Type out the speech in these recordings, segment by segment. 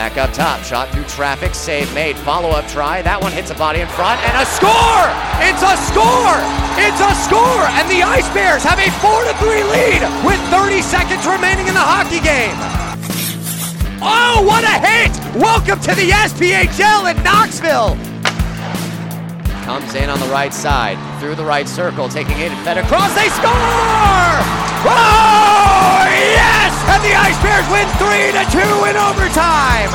Back up top, shot through traffic, save made, follow up try. That one hits a body in front, and a score! It's a score! It's a score! And the Ice Bears have a 4 to 3 lead with 30 seconds remaining in the hockey game. Oh, what a hit! Welcome to the SPHL in Knoxville. Comes in on the right side, through the right circle, taking it fed across. They score! Oh! And the Ice Bears win 3 to 2 in overtime.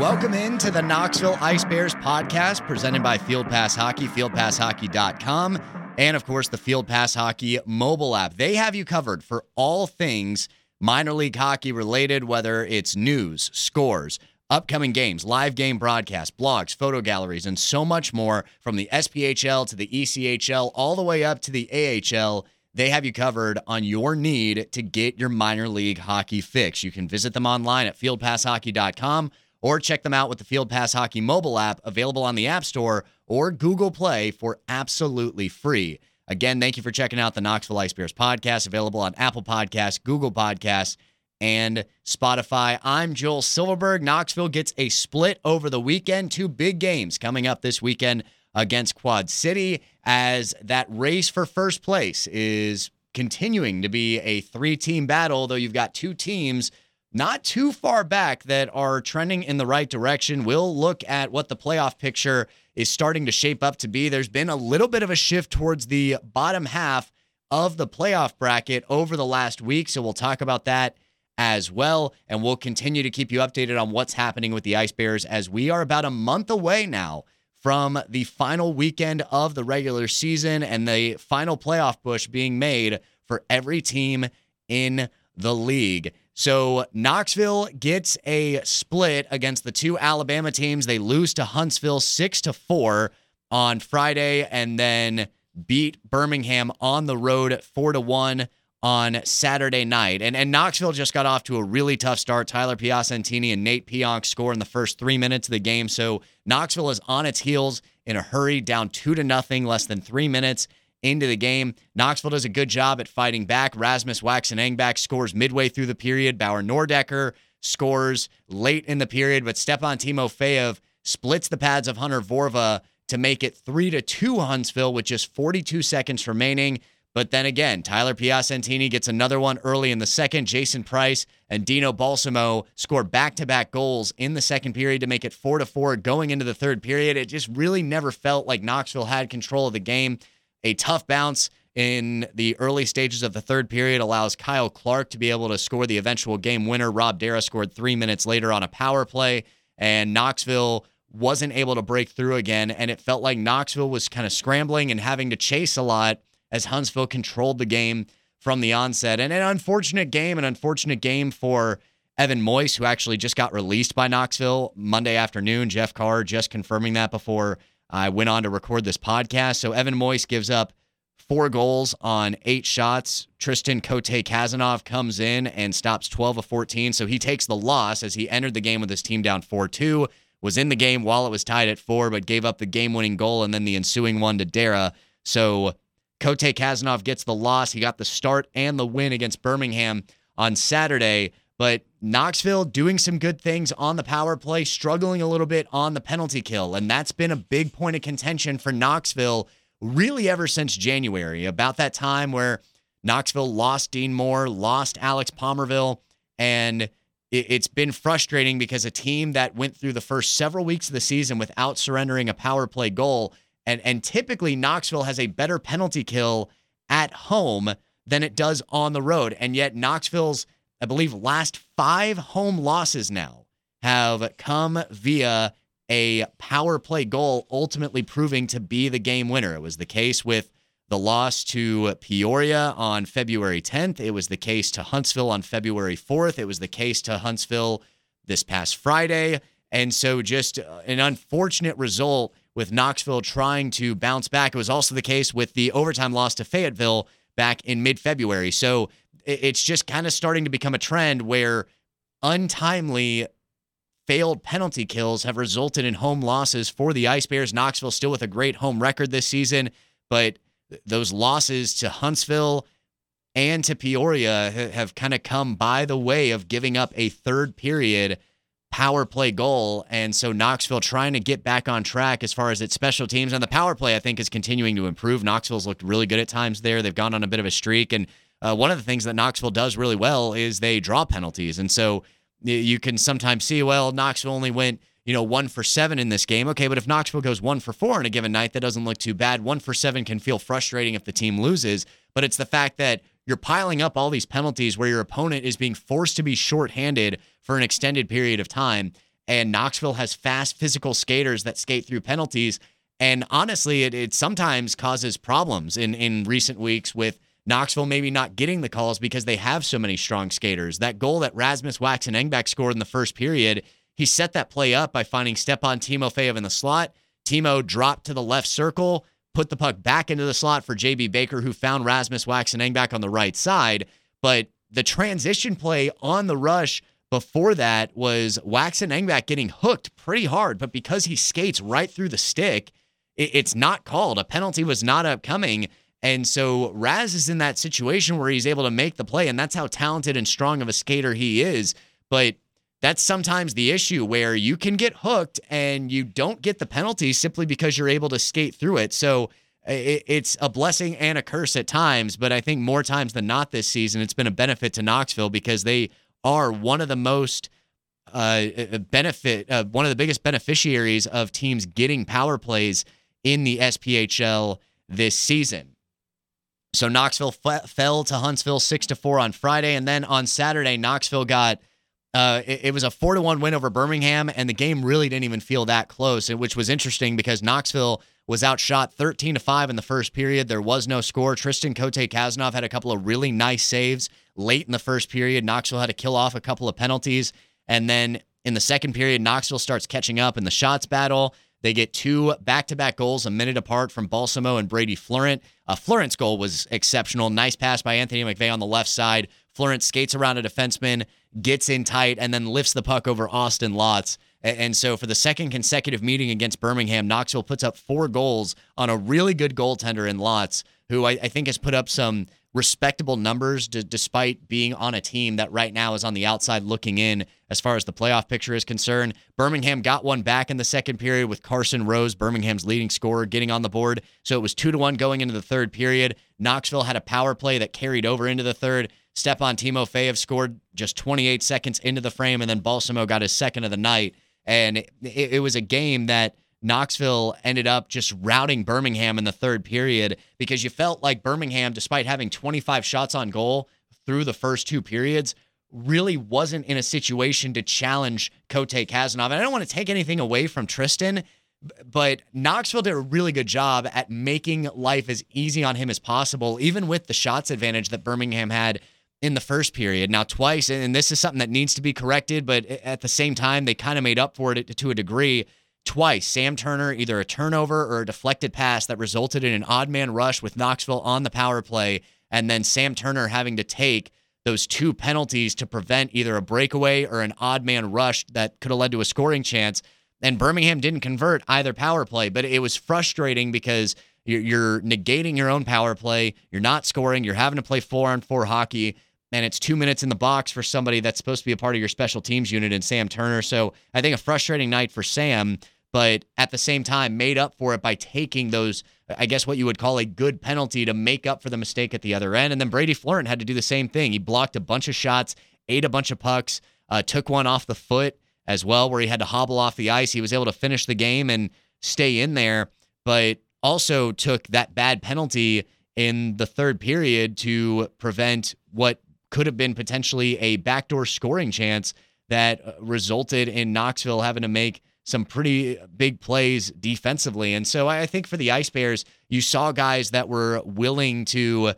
Welcome into the Knoxville Ice Bears podcast presented by Field Pass Hockey, fieldpasshockey.com, and of course the Field Pass Hockey mobile app. They have you covered for all things minor league hockey related, whether it's news, scores, upcoming games, live game broadcasts, blogs, photo galleries, and so much more from the SPHL to the ECHL, all the way up to the AHL. They have you covered on your need to get your minor league hockey fix. You can visit them online at fieldpasshockey.com or check them out with the Field Pass Hockey mobile app available on the App Store or Google Play for absolutely free. Again, thank you for checking out the Knoxville Ice Bears podcast, available on Apple Podcasts, Google Podcasts, and Spotify. I'm Joel Silverberg. Knoxville gets a split over the weekend. Two big games coming up this weekend against Quad City as that race for first place is continuing to be a three team battle, though you've got two teams not too far back that are trending in the right direction. We'll look at what the playoff picture is starting to shape up to be. There's been a little bit of a shift towards the bottom half of the playoff bracket over the last week. So we'll talk about that as well. And we'll continue to keep you updated on what's happening with the Ice Bears as we are about a month away now from the final weekend of the regular season and the final playoff push being made for every team in the league. So Knoxville gets a split against the two Alabama teams. They lose to Huntsville 6 to 4 on Friday and then beat Birmingham on the road 4 to 1 on Saturday night. And and Knoxville just got off to a really tough start. Tyler Piacentini and Nate Pionk score in the first 3 minutes of the game. So Knoxville is on its heels in a hurry down 2 to nothing less than 3 minutes into the game. Knoxville does a good job at fighting back. Rasmus Waxen Engback scores midway through the period. Bauer Nordecker scores late in the period, but Stepan Timofeyev splits the pads of Hunter Vorva to make it 3 to 2 Huntsville with just 42 seconds remaining. But then again, Tyler Piacentini gets another one early in the second. Jason Price and Dino Balsamo score back-to-back goals in the second period to make it 4 to 4 going into the third period. It just really never felt like Knoxville had control of the game. A tough bounce in the early stages of the third period allows Kyle Clark to be able to score the eventual game winner. Rob Dara scored three minutes later on a power play, and Knoxville wasn't able to break through again. And it felt like Knoxville was kind of scrambling and having to chase a lot as Huntsville controlled the game from the onset. And an unfortunate game, an unfortunate game for Evan Moyce, who actually just got released by Knoxville Monday afternoon. Jeff Carr just confirming that before I went on to record this podcast. So Evan Moyce gives up four goals on eight shots. Tristan Cote Kazanov comes in and stops 12 of 14. So he takes the loss as he entered the game with his team down 4 2, was in the game while it was tied at four, but gave up the game winning goal and then the ensuing one to Dara. So Cote Kazanov gets the loss. He got the start and the win against Birmingham on Saturday. But Knoxville doing some good things on the power play, struggling a little bit on the penalty kill. And that's been a big point of contention for Knoxville really ever since January, about that time where Knoxville lost Dean Moore, lost Alex Palmerville. and it's been frustrating because a team that went through the first several weeks of the season without surrendering a power play goal, and and typically Knoxville has a better penalty kill at home than it does on the road, and yet Knoxville's I believe last five home losses now have come via a power play goal, ultimately proving to be the game winner. It was the case with the loss to Peoria on February 10th. It was the case to Huntsville on February 4th. It was the case to Huntsville this past Friday. And so, just uh, an unfortunate result with Knoxville trying to bounce back. It was also the case with the overtime loss to Fayetteville back in mid February. So, it's just kind of starting to become a trend where untimely failed penalty kills have resulted in home losses for the Ice Bears. Knoxville still with a great home record this season, but those losses to Huntsville, and to Peoria have kind of come by the way of giving up a third period power play goal. And so Knoxville trying to get back on track as far as its special teams. And the power play, I think, is continuing to improve. Knoxville's looked really good at times there. They've gone on a bit of a streak. And uh, one of the things that Knoxville does really well is they draw penalties. And so you can sometimes see, well, Knoxville only went, you know, one for seven in this game. Okay, but if Knoxville goes one for four in a given night, that doesn't look too bad. One for seven can feel frustrating if the team loses, but it's the fact that you're piling up all these penalties where your opponent is being forced to be shorthanded for an extended period of time. And Knoxville has fast physical skaters that skate through penalties. And honestly, it, it sometimes causes problems in, in recent weeks with Knoxville maybe not getting the calls because they have so many strong skaters. That goal that Rasmus Waxen Engbeck scored in the first period, he set that play up by finding Stepan Timofeyev in the slot. Timo dropped to the left circle, put the puck back into the slot for JB Baker, who found Rasmus Waxen Engbeck on the right side. But the transition play on the rush before that was Waxen Engbeck getting hooked pretty hard, but because he skates right through the stick, it's not called. A penalty was not upcoming. And so Raz is in that situation where he's able to make the play, and that's how talented and strong of a skater he is. But that's sometimes the issue where you can get hooked and you don't get the penalty simply because you're able to skate through it. So it's a blessing and a curse at times, but I think more times than not this season, it's been a benefit to Knoxville because they are one of the most uh, benefit, uh, one of the biggest beneficiaries of teams getting power plays in the SPHL this season. So Knoxville f- fell to Huntsville six to four on Friday, and then on Saturday, Knoxville got uh, it, it, was a four to one win over Birmingham, and the game really didn't even feel that close, which was interesting because Knoxville was outshot 13 to five in the first period. There was no score. Tristan Cote Kazanov had a couple of really nice saves late in the first period. Knoxville had to kill off a couple of penalties, and then in the second period, Knoxville starts catching up in the shots battle. They get two back to back goals a minute apart from Balsamo and Brady Fleurent. Uh, Fleurent's goal was exceptional. Nice pass by Anthony McVeigh on the left side. Fleurent skates around a defenseman, gets in tight, and then lifts the puck over Austin Lotz. And so, for the second consecutive meeting against Birmingham, Knoxville puts up four goals on a really good goaltender in Lotz, who I, I think has put up some respectable numbers d- despite being on a team that right now is on the outside looking in as far as the playoff picture is concerned. Birmingham got one back in the second period with Carson Rose, Birmingham's leading scorer, getting on the board. So it was two to one going into the third period. Knoxville had a power play that carried over into the third. Stepan Timofeyev scored just 28 seconds into the frame, and then Balsamo got his second of the night. And it, it was a game that Knoxville ended up just routing Birmingham in the third period because you felt like Birmingham, despite having 25 shots on goal through the first two periods, really wasn't in a situation to challenge Cote Kazanov. And I don't want to take anything away from Tristan, but Knoxville did a really good job at making life as easy on him as possible, even with the shots advantage that Birmingham had in the first period. Now, twice, and this is something that needs to be corrected, but at the same time, they kind of made up for it to a degree twice Sam Turner, either a turnover or a deflected pass that resulted in an odd man rush with Knoxville on the power play, and then Sam Turner having to take those two penalties to prevent either a breakaway or an odd man rush that could have led to a scoring chance. And Birmingham didn't convert either power play, but it was frustrating because you're, negating your own power play. You're not scoring. You're having to play four on four hockey and it's two minutes in the box for somebody that's supposed to be a part of your special teams unit in Sam Turner. So I think a frustrating night for Sam, but at the same time made up for it by taking those, I guess what you would call a good penalty to make up for the mistake at the other end. And then Brady Fleurent had to do the same thing. He blocked a bunch of shots, ate a bunch of pucks, uh, took one off the foot as well, where he had to hobble off the ice. He was able to finish the game and stay in there, but also took that bad penalty in the third period to prevent what could have been potentially a backdoor scoring chance that uh, resulted in Knoxville having to make some pretty big plays defensively. And so I think for the Ice Bears, you saw guys that were willing to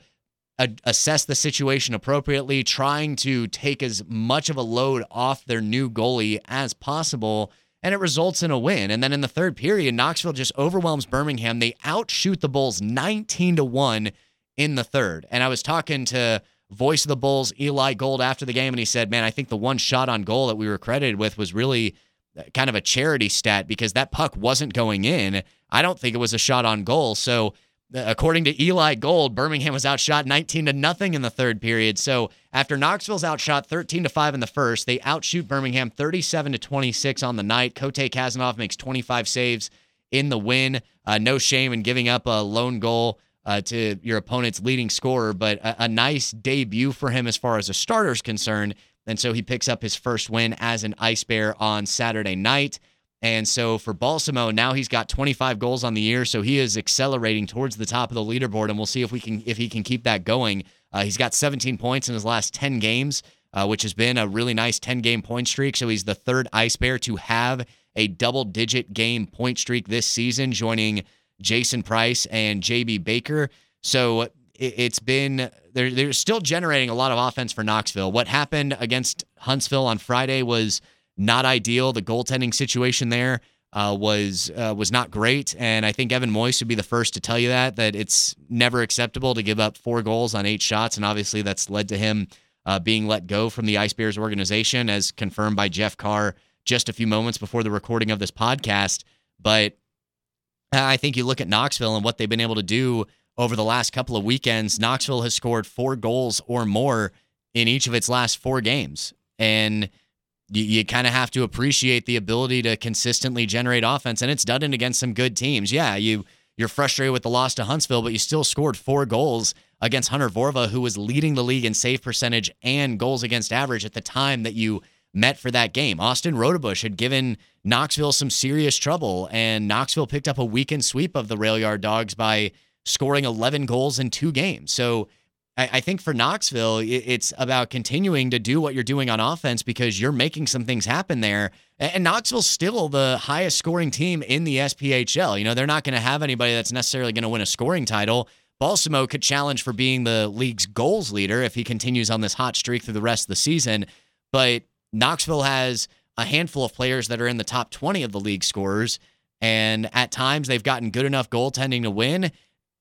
assess the situation appropriately, trying to take as much of a load off their new goalie as possible. And it results in a win. And then in the third period, Knoxville just overwhelms Birmingham. They outshoot the Bulls 19 to 1 in the third. And I was talking to voice of the Bulls, Eli Gold, after the game, and he said, Man, I think the one shot on goal that we were credited with was really uh, kind of a charity stat because that puck wasn't going in. I don't think it was a shot on goal. So according to Eli Gold, Birmingham was outshot 19 to nothing in the third period. So after Knoxville's outshot 13 to 5 in the first, they outshoot Birmingham 37 to 26 on the night. Cote Kazanov makes 25 saves in the win. Uh, no shame in giving up a lone goal uh, to your opponent's leading scorer, but a, a nice debut for him as far as a starter's concerned. And so he picks up his first win as an Ice Bear on Saturday night. And so for Balsamo, now he's got 25 goals on the year, so he is accelerating towards the top of the leaderboard, and we'll see if we can if he can keep that going. Uh, he's got 17 points in his last 10 games, uh, which has been a really nice 10 game point streak. So he's the third Ice Bear to have a double digit game point streak this season, joining Jason Price and JB Baker. So it, has been they're they're still generating a lot of offense for Knoxville. What happened against Huntsville on Friday was not ideal. The goaltending situation there uh, was uh, was not great, and I think Evan Moyes would be the first to tell you that that it's never acceptable to give up four goals on eight shots, and obviously that's led to him uh, being let go from the Ice Bears organization, as confirmed by Jeff Carr just a few moments before the recording of this podcast. But Uh, I think you look at Knoxville and what they've been able to do over the last couple of weekends. Knoxville has scored four goals or more in each of its last four games, and you, you kind of have to appreciate the ability to consistently generate offense, and it's done it against some good teams. Yeah, you you're frustrated with the loss to Huntsville, but you still scored four goals against Hunter Vorva, who was leading the league in save percentage and goals against average at the time that you met for that game. Austin Rodebush had given Knoxville some serious trouble, and Knoxville picked up a weekend sweep of the Rail Yard Dogs by scoring 11 goals in two games. So I, I think for Knoxville, it's about continuing to do what you're doing on offense because you're making some things happen there. And Knoxville's still the highest scoring team in the SPHL. You know, they're not going to have anybody that's necessarily going to win a scoring title. Balsamo could challenge for being the league's goals leader if he continues on this hot streak through the rest of the season. But Knoxville has a handful of players that are in the top 20 of the league scorers. And at times they've gotten good enough goaltending to win.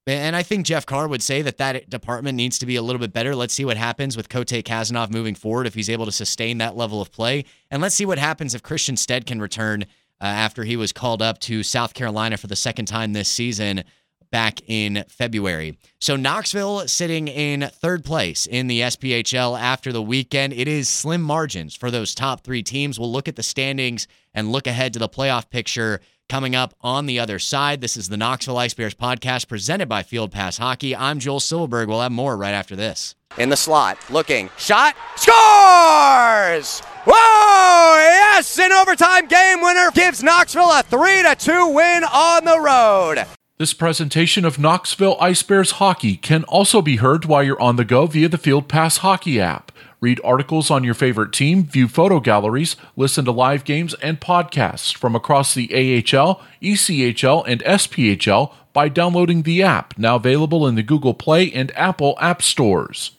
And I think Jeff Carr would say that that department needs to be a little bit better. Let's see what happens with Cote Kazanov moving forward if he's able to sustain that level of play. And let's see what happens if Christian Stead can return uh, after he was called up to South Carolina for the second time this season back in February. So Knoxville sitting in third place in the SPHL after the weekend. It is slim margins for those top three teams. We'll look at the standings and look ahead to the playoff picture coming up on the other side. This is the Knoxville Ice Bears podcast presented by Field Pass Hockey. I'm Joel Silverberg. We'll have more right after this. In the slot, looking, shot, scores! Whoa! Yes, an overtime game winner gives Knoxville a 3 to 2 win on the road. This presentation of Knoxville Ice Bears hockey can also be heard while you're on the go via the Field Pass Hockey app. Read articles on your favorite team, view photo galleries, listen to live games and podcasts from across the AHL, ECHL, and SPHL by downloading the app, now available in the Google Play and Apple App Stores.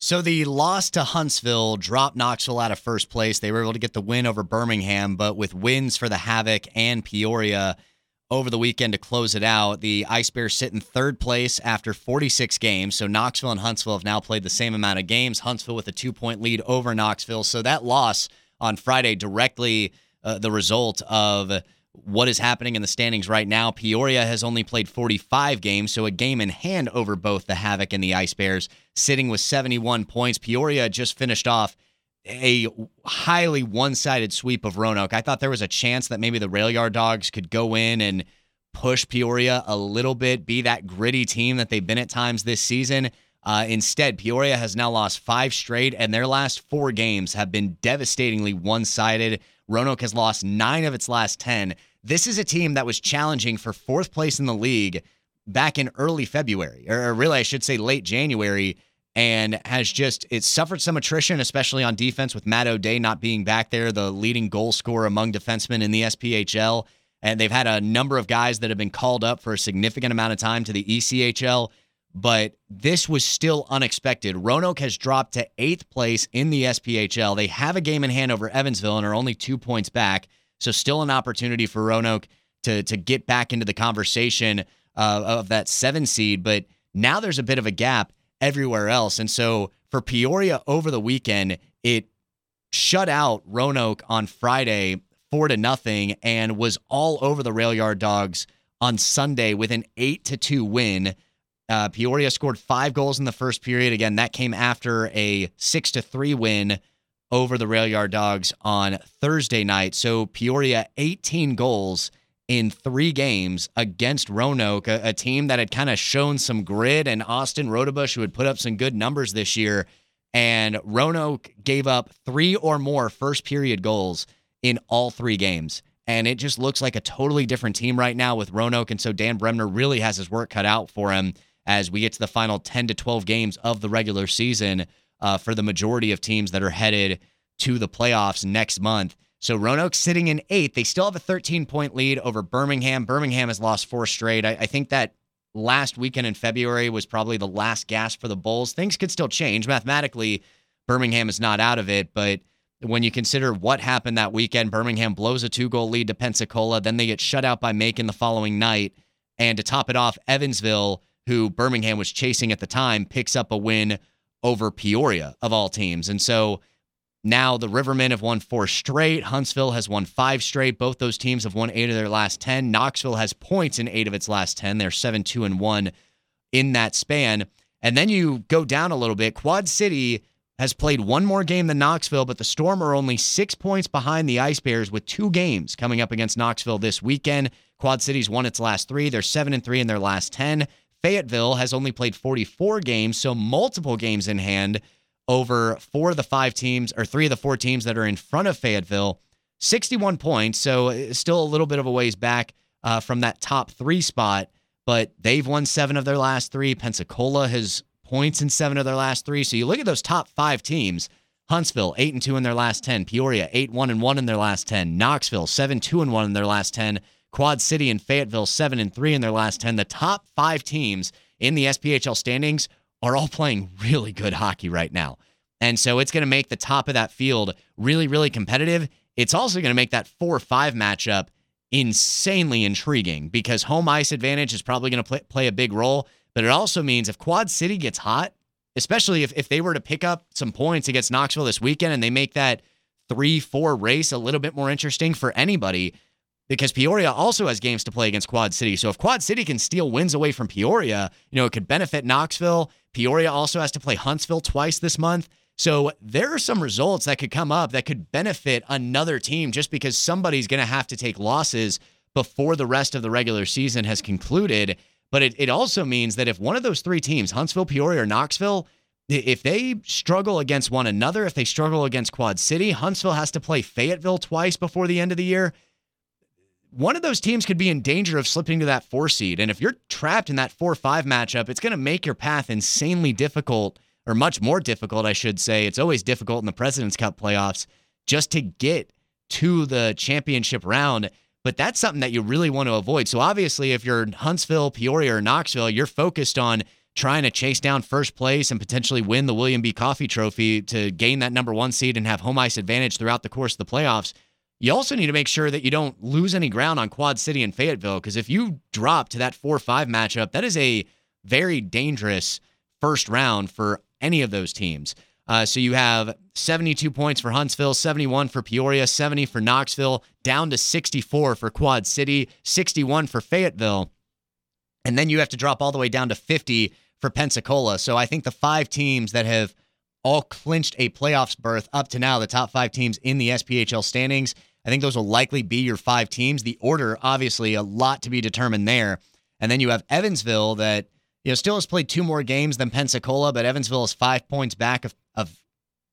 So the loss to Huntsville dropped Knoxville out of first place. They were able to get the win over Birmingham, but with wins for the Havoc and Peoria, over the weekend to close it out. The Ice Bears sit in third place after 46 games. So Knoxville and Huntsville have now played the same amount of games. Huntsville with a two point lead over Knoxville. So that loss on Friday directly uh, the result of what is happening in the standings right now. Peoria has only played 45 games, so a game in hand over both the Havoc and the Ice Bears, sitting with 71 points. Peoria just finished off a highly one-sided sweep of Roanoke. I thought there was a chance that maybe the Rail Yard Dogs could go in and push Peoria a little bit, be that gritty team that they've been at times this season. Uh, instead, Peoria has now lost five straight, and their last four games have been devastatingly one sided. Roanoke has lost nine of its last 10. This is a team that was challenging for fourth place in the league back in early February, or really, I should say late January and has just it suffered some attrition, especially on defense with Matt O'Day not being back there, the leading goal scorer among defensemen in the SPHL. And they've had a number of guys that have been called up for a significant amount of time to the ECHL, but this was still unexpected. Roanoke has dropped to eighth place in the SPHL. They have a game in hand over Evansville and are only two points back. So still an opportunity for Roanoke to to get back into the conversation uh, of that seven seed. But now there's a bit of a gap everywhere else. And so for Peoria over the weekend, it shut out Roanoke on Friday four to nothing and was all over the rail yard dogs on Sunday with an eight to two win. Uh, Peoria scored five goals in the first period. Again, that came after a six to three win over the Rail Yard Dogs on Thursday night. So Peoria 18 goals in three games against Roanoke, a, a team that had kind of shown some grit, and Austin Rodebush, who had put up some good numbers this year. And Roanoke gave up three or more first period goals in all three games. And it just looks like a totally different team right now with Roanoke. And so Dan Bremner really has his work cut out for him as we get to the final 10 to 12 games of the regular season uh, for the majority of teams that are headed to the playoffs next month. So Roanoke sitting in eighth. They still have a 13 point lead over Birmingham. Birmingham has lost four straight. I, I think that last weekend in February was probably the last gasp for the Bulls. Things could still change. Mathematically, Birmingham is not out of it, but when you consider what happened that weekend, Birmingham blows a two goal lead to Pensacola. Then they get shut out by Macon the following night. And to top it off, Evansville, who Birmingham was chasing at the time, picks up a win over Peoria, of all teams. And so now the Rivermen have won four straight. Huntsville has won five straight. Both those teams have won eight of their last 10. Knoxville has points in eight of its last 10. They're 7 2 and 1 in that span. And then you go down a little bit. Quad City has played one more game than Knoxville, but the Storm are only six points behind the Ice Bears with two games coming up against Knoxville this weekend. Quad City's won its last three. They're 7 and 3 in their last 10. Fayetteville has only played 44 games, so multiple games in hand over four of the five teams or three of the four teams that are in front of Fayetteville. 61 points, so still a little bit of a ways back uh, from that top three spot, but they've won seven of their last three. Pensacola has points in seven of their last three. So you look at those top five teams. Huntsville, 8 and 2 in their last 10. Peoria, 8 1 and 1 in their last 10. Knoxville, 7 2 and 1 in their last 10. Quad City and Fayetteville, 7 and 3 in their last 10. The top five teams in the SPHL standings are all playing really good hockey right now. And so it's going to make the top of that field really, really competitive. It's also going to make that 4 5 matchup insanely intriguing because home ice advantage is probably going to play, play a big role. But it also means if Quad City gets hot, especially if, if they were to pick up some points against Knoxville this weekend and they make that 3 4 race a little bit more interesting for anybody, because Peoria also has games to play against Quad City. So if Quad City can steal wins away from Peoria, you know, it could benefit Knoxville. Peoria also has to play Huntsville twice this month. So there are some results that could come up that could benefit another team just because somebody's going to have to take losses before the rest of the regular season has concluded. But it, it also means that if one of those three teams, Huntsville, Peoria, or Knoxville, if they struggle against one another, if they struggle against Quad City, Huntsville has to play Fayetteville twice before the end of the year one of those teams could be in danger of slipping to that four seed. And if you're trapped in that four five matchup, it's going to make your path insanely difficult, or much more difficult, I should say. It's always difficult in the President's Cup playoffs just to get to the championship round. But that's something that you really want to avoid. So obviously, if you're Huntsville, Peoria, or Knoxville, you're focused on trying to chase down first place and potentially win the William B. Coffey Trophy to gain that number one seed and have home ice advantage throughout the course of the playoffs. You also need to make sure that you don't lose any ground on Quad City and Fayetteville because if you drop to that 4 5 matchup, that is a very dangerous first round for any of those teams. Uh, so you have 72 points for Huntsville, 71 for Peoria, 70 for Knoxville, down to 64 for Quad City, 61 for Fayetteville. And then you have to drop all the way down to 50 for Pensacola. So I think the five teams that have all clinched a playoffs berth up to now, the top five teams in the SPHL standings, I think those will likely be your five teams. The order, obviously, a lot to be determined there. And then you have Evansville that you know still has played two more games than Pensacola, but Evansville is five points back of, of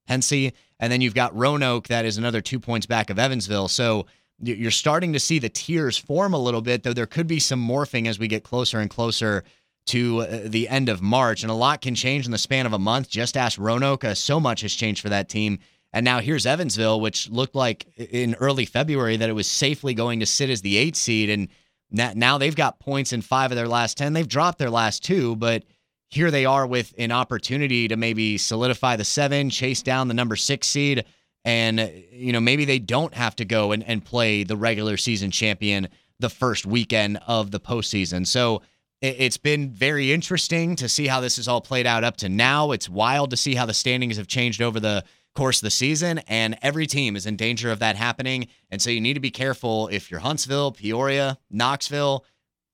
Pensy. And then you've got Roanoke that is another two points back of Evansville. So you're starting to see the tiers form a little bit, though there could be some morphing as we get closer and closer to uh, the end of March. And a lot can change in the span of a month. Just ask Roanoke. Uh, so much has changed for that team and now here's Evansville, which looked like in early February that it was safely going to sit as the eight seed. And now they've got points in five of their last 10. They've dropped their last two, but here they are with an opportunity to maybe solidify the seven, chase down the number six seed. And, you know, maybe they don't have to go and, and play the regular season champion the first weekend of the postseason. So it's been very interesting to see how this has all played out up to now. It's wild to see how the standings have changed over the course the season, and every team is in danger of that happening. And so you need to be careful if you're Huntsville, Peoria, Knoxville.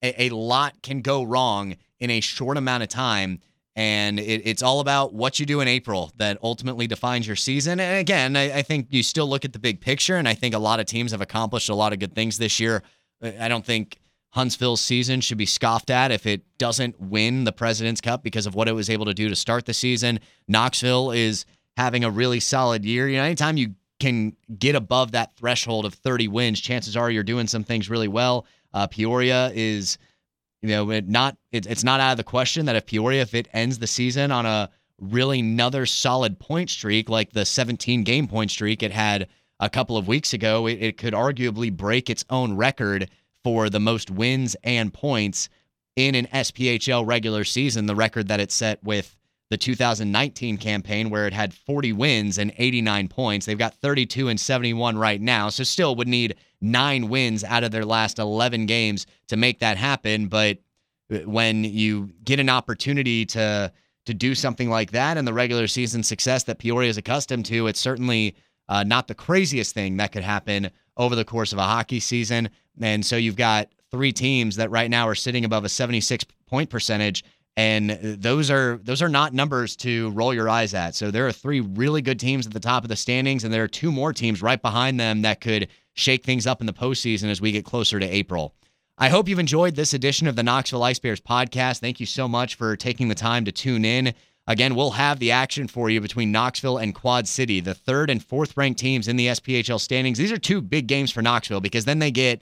A, a lot can go wrong in a short amount of time. And it, it's all about what you do in April that ultimately defines your season. And again, I, I think you still look at the big picture, and I think a lot of teams have accomplished a lot of good things this year. I don't think Huntsville's season should be scoffed at if it doesn't win the President's Cup because of what it was able to do to start the season. Knoxville is having a really solid year. You know, anytime you can get above that threshold of 30 wins, chances are you're doing some things really well. Uh, Peoria is, you know, it not it, it's not out of the question that if Peoria, if it ends the season on a really another solid point streak like the 17 game point streak it had a couple of weeks ago, it, it could arguably break its own record for the most wins and points in an SPHL regular season, the record that it set with the 2019 campaign where it had 40 wins and 89 points. They've got 32 and 71 right now, so still would need nine wins out of their last 11 games to make that happen. But when you get an opportunity to to do something like that and the regular season success that Peoria is accustomed to, it's certainly uh, not the craziest thing that could happen over the course of a hockey season. And so you've got three teams that right now are sitting above a 76 point percentage and uh, those are those are not numbers to roll your eyes at. So there are three really good teams at the top of the standings, and there are two more teams right behind them that could shake things up in the postseason as we get closer to April. I hope you've enjoyed this edition of the Knoxville Ice Bears podcast. Thank you so much for taking the time to tune in. Again, we'll have the action for you between Knoxville and Quad City, the third and fourth ranked teams in the SPHL standings. These are two big games for Knoxville because then they get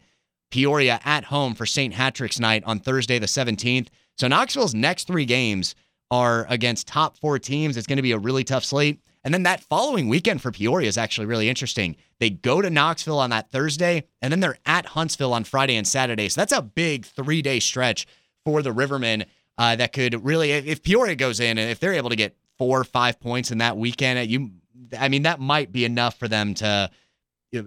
Peoria at home for St. Hatrick's night on Thursday, the 17th. So Knoxville's next three games are against top four teams. It's going to be a really tough slate. And then that following weekend for Peoria is actually really interesting. They go to Knoxville on that Thursday, and then they're at Huntsville on Friday and Saturday. So that's a big three day stretch for the Rivermen uh, that could really, if Peoria goes in and if they're able to get four or five points in that weekend, you, I mean, that might be enough for them to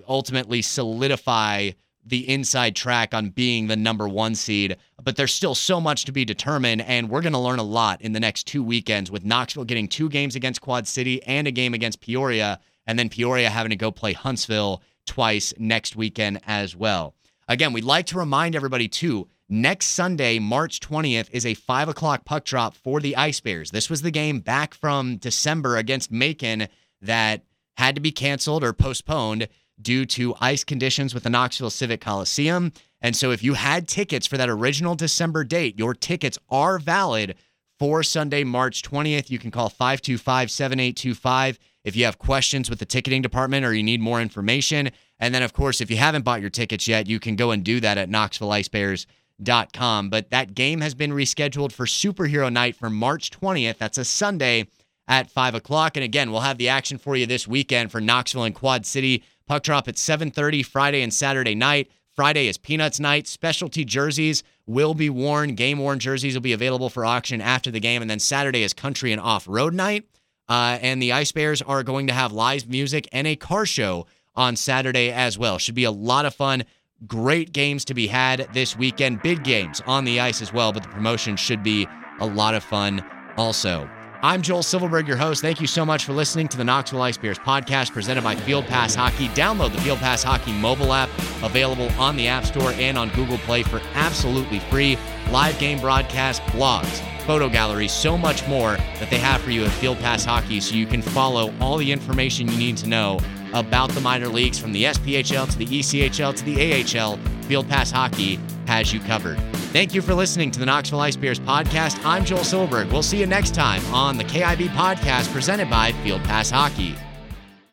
ultimately solidify the inside track on being the number one seed, but there's still so much to be determined, and we're going to learn a lot in the next two weekends with Knoxville getting two games against Quad City and a game against Peoria, and then Peoria having to go play Huntsville twice next weekend as well. Again, we'd like to remind everybody too. Next Sunday, March 20th, is a 5 o'clock puck drop for the Ice Bears. This was the game back from December against Macon that had to be canceled or postponed due to ice conditions with the Knoxville Civic Coliseum. And so if you had tickets for that original December date, your tickets are valid for Sunday, March 20th. You can call 525 7825 if you have questions with the ticketing department or you need more information. And then, of course, if you haven't bought your tickets yet, you can go and do that at KnoxvilleIceBears.com. But that game has been rescheduled for Superhero Night for March 20th. That's a Sunday at 5 o'clock. And again, we'll have the action for you this weekend for Knoxville and Quad City. Puck drop at 7:30 Friday and Saturday night. Friday is Peanuts night. Specialty jerseys will be worn. Game worn jerseys will be available for auction after the game. And then Saturday is country and off road night. Uh, and the Ice Bears are going to have live music and a car show on Saturday as well. Should be a lot of fun. Great games to be had this weekend. Big games on the ice as well, but the promotion should be a lot of fun also. I'm Joel Silverberg, your host. Thank you so much for listening to the Knoxville Ice Bears podcast presented by Field Pass Hockey. Download the Field Pass Hockey mobile app available on the App Store and on Google Play for absolutely free. Live game broadcast, blogs, photo galleries, so much more that they have for you at Field Pass Hockey so you can follow all the information you need to know about the minor leagues from the SPHL to the ECHL to the AHL. Field Pass Hockey has you covered. Thank you for listening to the Knoxville Ice Bears podcast. I'm Joel Silverberg. We'll see you next time on the KIB podcast presented by Field Pass Hockey.